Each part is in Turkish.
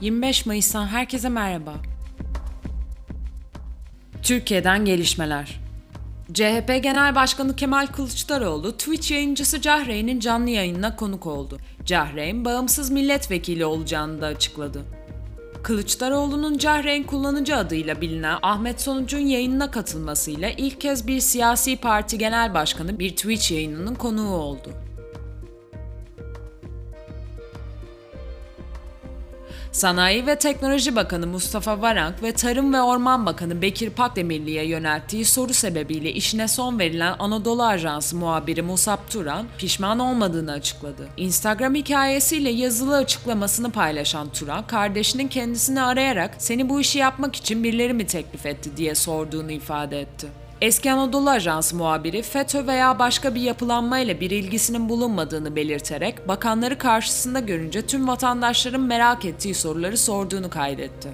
25 Mayıs'tan herkese merhaba. Türkiye'den gelişmeler. CHP Genel Başkanı Kemal Kılıçdaroğlu, Twitch yayıncısı Cahreyn'in canlı yayınına konuk oldu. Cahreyn, bağımsız milletvekili olacağını da açıkladı. Kılıçdaroğlu'nun Cahreyn kullanıcı adıyla bilinen Ahmet Sonuç'un yayınına katılmasıyla ilk kez bir siyasi parti genel başkanı bir Twitch yayınının konuğu oldu. Sanayi ve Teknoloji Bakanı Mustafa Varank ve Tarım ve Orman Bakanı Bekir Pakdemirli'ye yönelttiği soru sebebiyle işine son verilen Anadolu Ajansı muhabiri Musab Turan pişman olmadığını açıkladı. Instagram hikayesiyle yazılı açıklamasını paylaşan Turan, kardeşinin kendisini arayarak seni bu işi yapmak için birileri mi teklif etti diye sorduğunu ifade etti. Eski Anadolu Ajansı muhabiri FETÖ veya başka bir yapılanmayla bir ilgisinin bulunmadığını belirterek bakanları karşısında görünce tüm vatandaşların merak ettiği soruları sorduğunu kaydetti.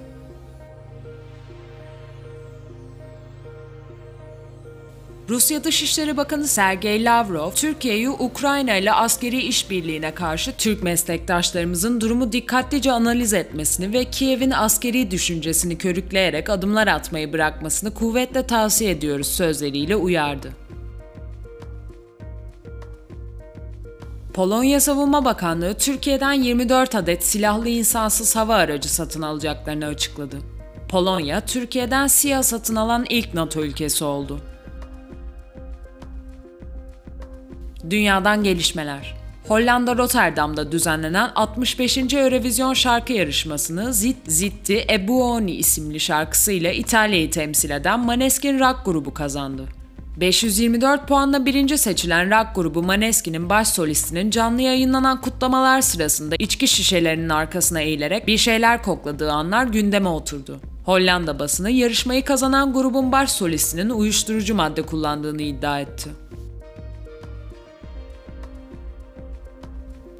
Rusya Dışişleri Bakanı Sergey Lavrov, Türkiye'yi Ukrayna ile askeri işbirliğine karşı Türk meslektaşlarımızın durumu dikkatlice analiz etmesini ve Kiev'in askeri düşüncesini körükleyerek adımlar atmayı bırakmasını kuvvetle tavsiye ediyoruz sözleriyle uyardı. Polonya Savunma Bakanlığı Türkiye'den 24 adet silahlı insansız hava aracı satın alacaklarını açıkladı. Polonya, Türkiye'den SİHA satın alan ilk NATO ülkesi oldu. Dünyadan gelişmeler. Hollanda Rotterdam'da düzenlenen 65. Eurovision şarkı yarışmasını Zit Zitti Ebuoni isimli şarkısıyla İtalya'yı temsil eden Maneskin rock grubu kazandı. 524 puanla birinci seçilen rock grubu Maneskin'in baş solistinin canlı yayınlanan kutlamalar sırasında içki şişelerinin arkasına eğilerek bir şeyler kokladığı anlar gündeme oturdu. Hollanda basını yarışmayı kazanan grubun baş solistinin uyuşturucu madde kullandığını iddia etti.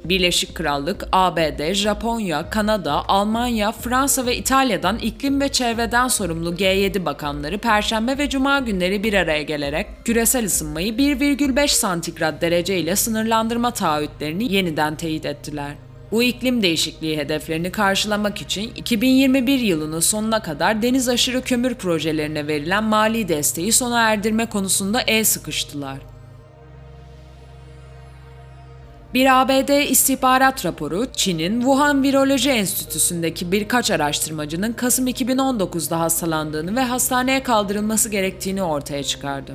Birleşik Krallık, ABD, Japonya, Kanada, Almanya, Fransa ve İtalya'dan iklim ve çevreden sorumlu G7 bakanları Perşembe ve Cuma günleri bir araya gelerek küresel ısınmayı 1,5 santigrat derece ile sınırlandırma taahhütlerini yeniden teyit ettiler. Bu iklim değişikliği hedeflerini karşılamak için 2021 yılının sonuna kadar deniz aşırı kömür projelerine verilen mali desteği sona erdirme konusunda el sıkıştılar. Bir ABD istihbarat raporu, Çin'in Wuhan Viroloji Enstitüsü'ndeki birkaç araştırmacının Kasım 2019'da hastalandığını ve hastaneye kaldırılması gerektiğini ortaya çıkardı.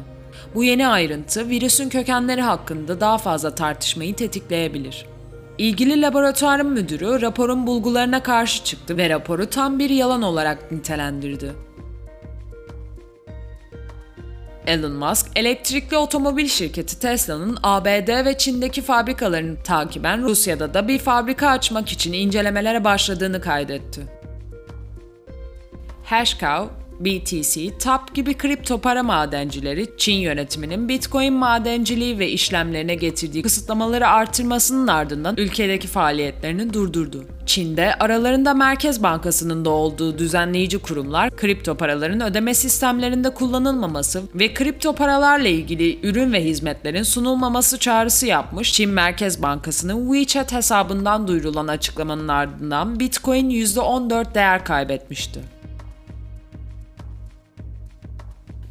Bu yeni ayrıntı virüsün kökenleri hakkında daha fazla tartışmayı tetikleyebilir. İlgili laboratuvarın müdürü raporun bulgularına karşı çıktı ve raporu tam bir yalan olarak nitelendirdi. Elon Musk, elektrikli otomobil şirketi Tesla'nın ABD ve Çin'deki fabrikalarını takiben Rusya'da da bir fabrika açmak için incelemelere başladığını kaydetti. Hashcow, BTC, TAP gibi kripto para madencileri Çin yönetiminin Bitcoin madenciliği ve işlemlerine getirdiği kısıtlamaları artırmasının ardından ülkedeki faaliyetlerini durdurdu. Çin'de aralarında Merkez Bankası'nın da olduğu düzenleyici kurumlar kripto paraların ödeme sistemlerinde kullanılmaması ve kripto paralarla ilgili ürün ve hizmetlerin sunulmaması çağrısı yapmış. Çin Merkez Bankası'nın WeChat hesabından duyurulan açıklamanın ardından Bitcoin %14 değer kaybetmişti.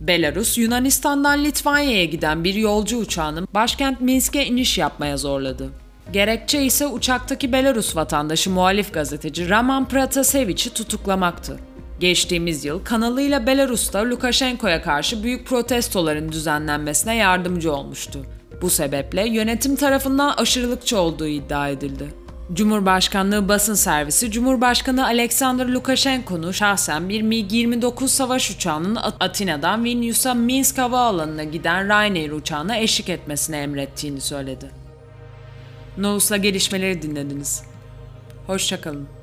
Belarus, Yunanistan'dan Litvanya'ya giden bir yolcu uçağının başkent Minsk'e iniş yapmaya zorladı. Gerekçe ise uçaktaki Belarus vatandaşı muhalif gazeteci Raman Pratasevic'i tutuklamaktı. Geçtiğimiz yıl kanalıyla Belarus'ta Lukashenko'ya karşı büyük protestoların düzenlenmesine yardımcı olmuştu. Bu sebeple yönetim tarafından aşırılıkçı olduğu iddia edildi. Cumhurbaşkanlığı basın servisi Cumhurbaşkanı Alexander Lukashenko'nun şahsen bir MiG-29 savaş uçağının Atina'dan Vilnius'a Minsk havaalanına giden Ryanair uçağına eşlik etmesini emrettiğini söyledi. Nous'la gelişmeleri dinlediniz. Hoşçakalın.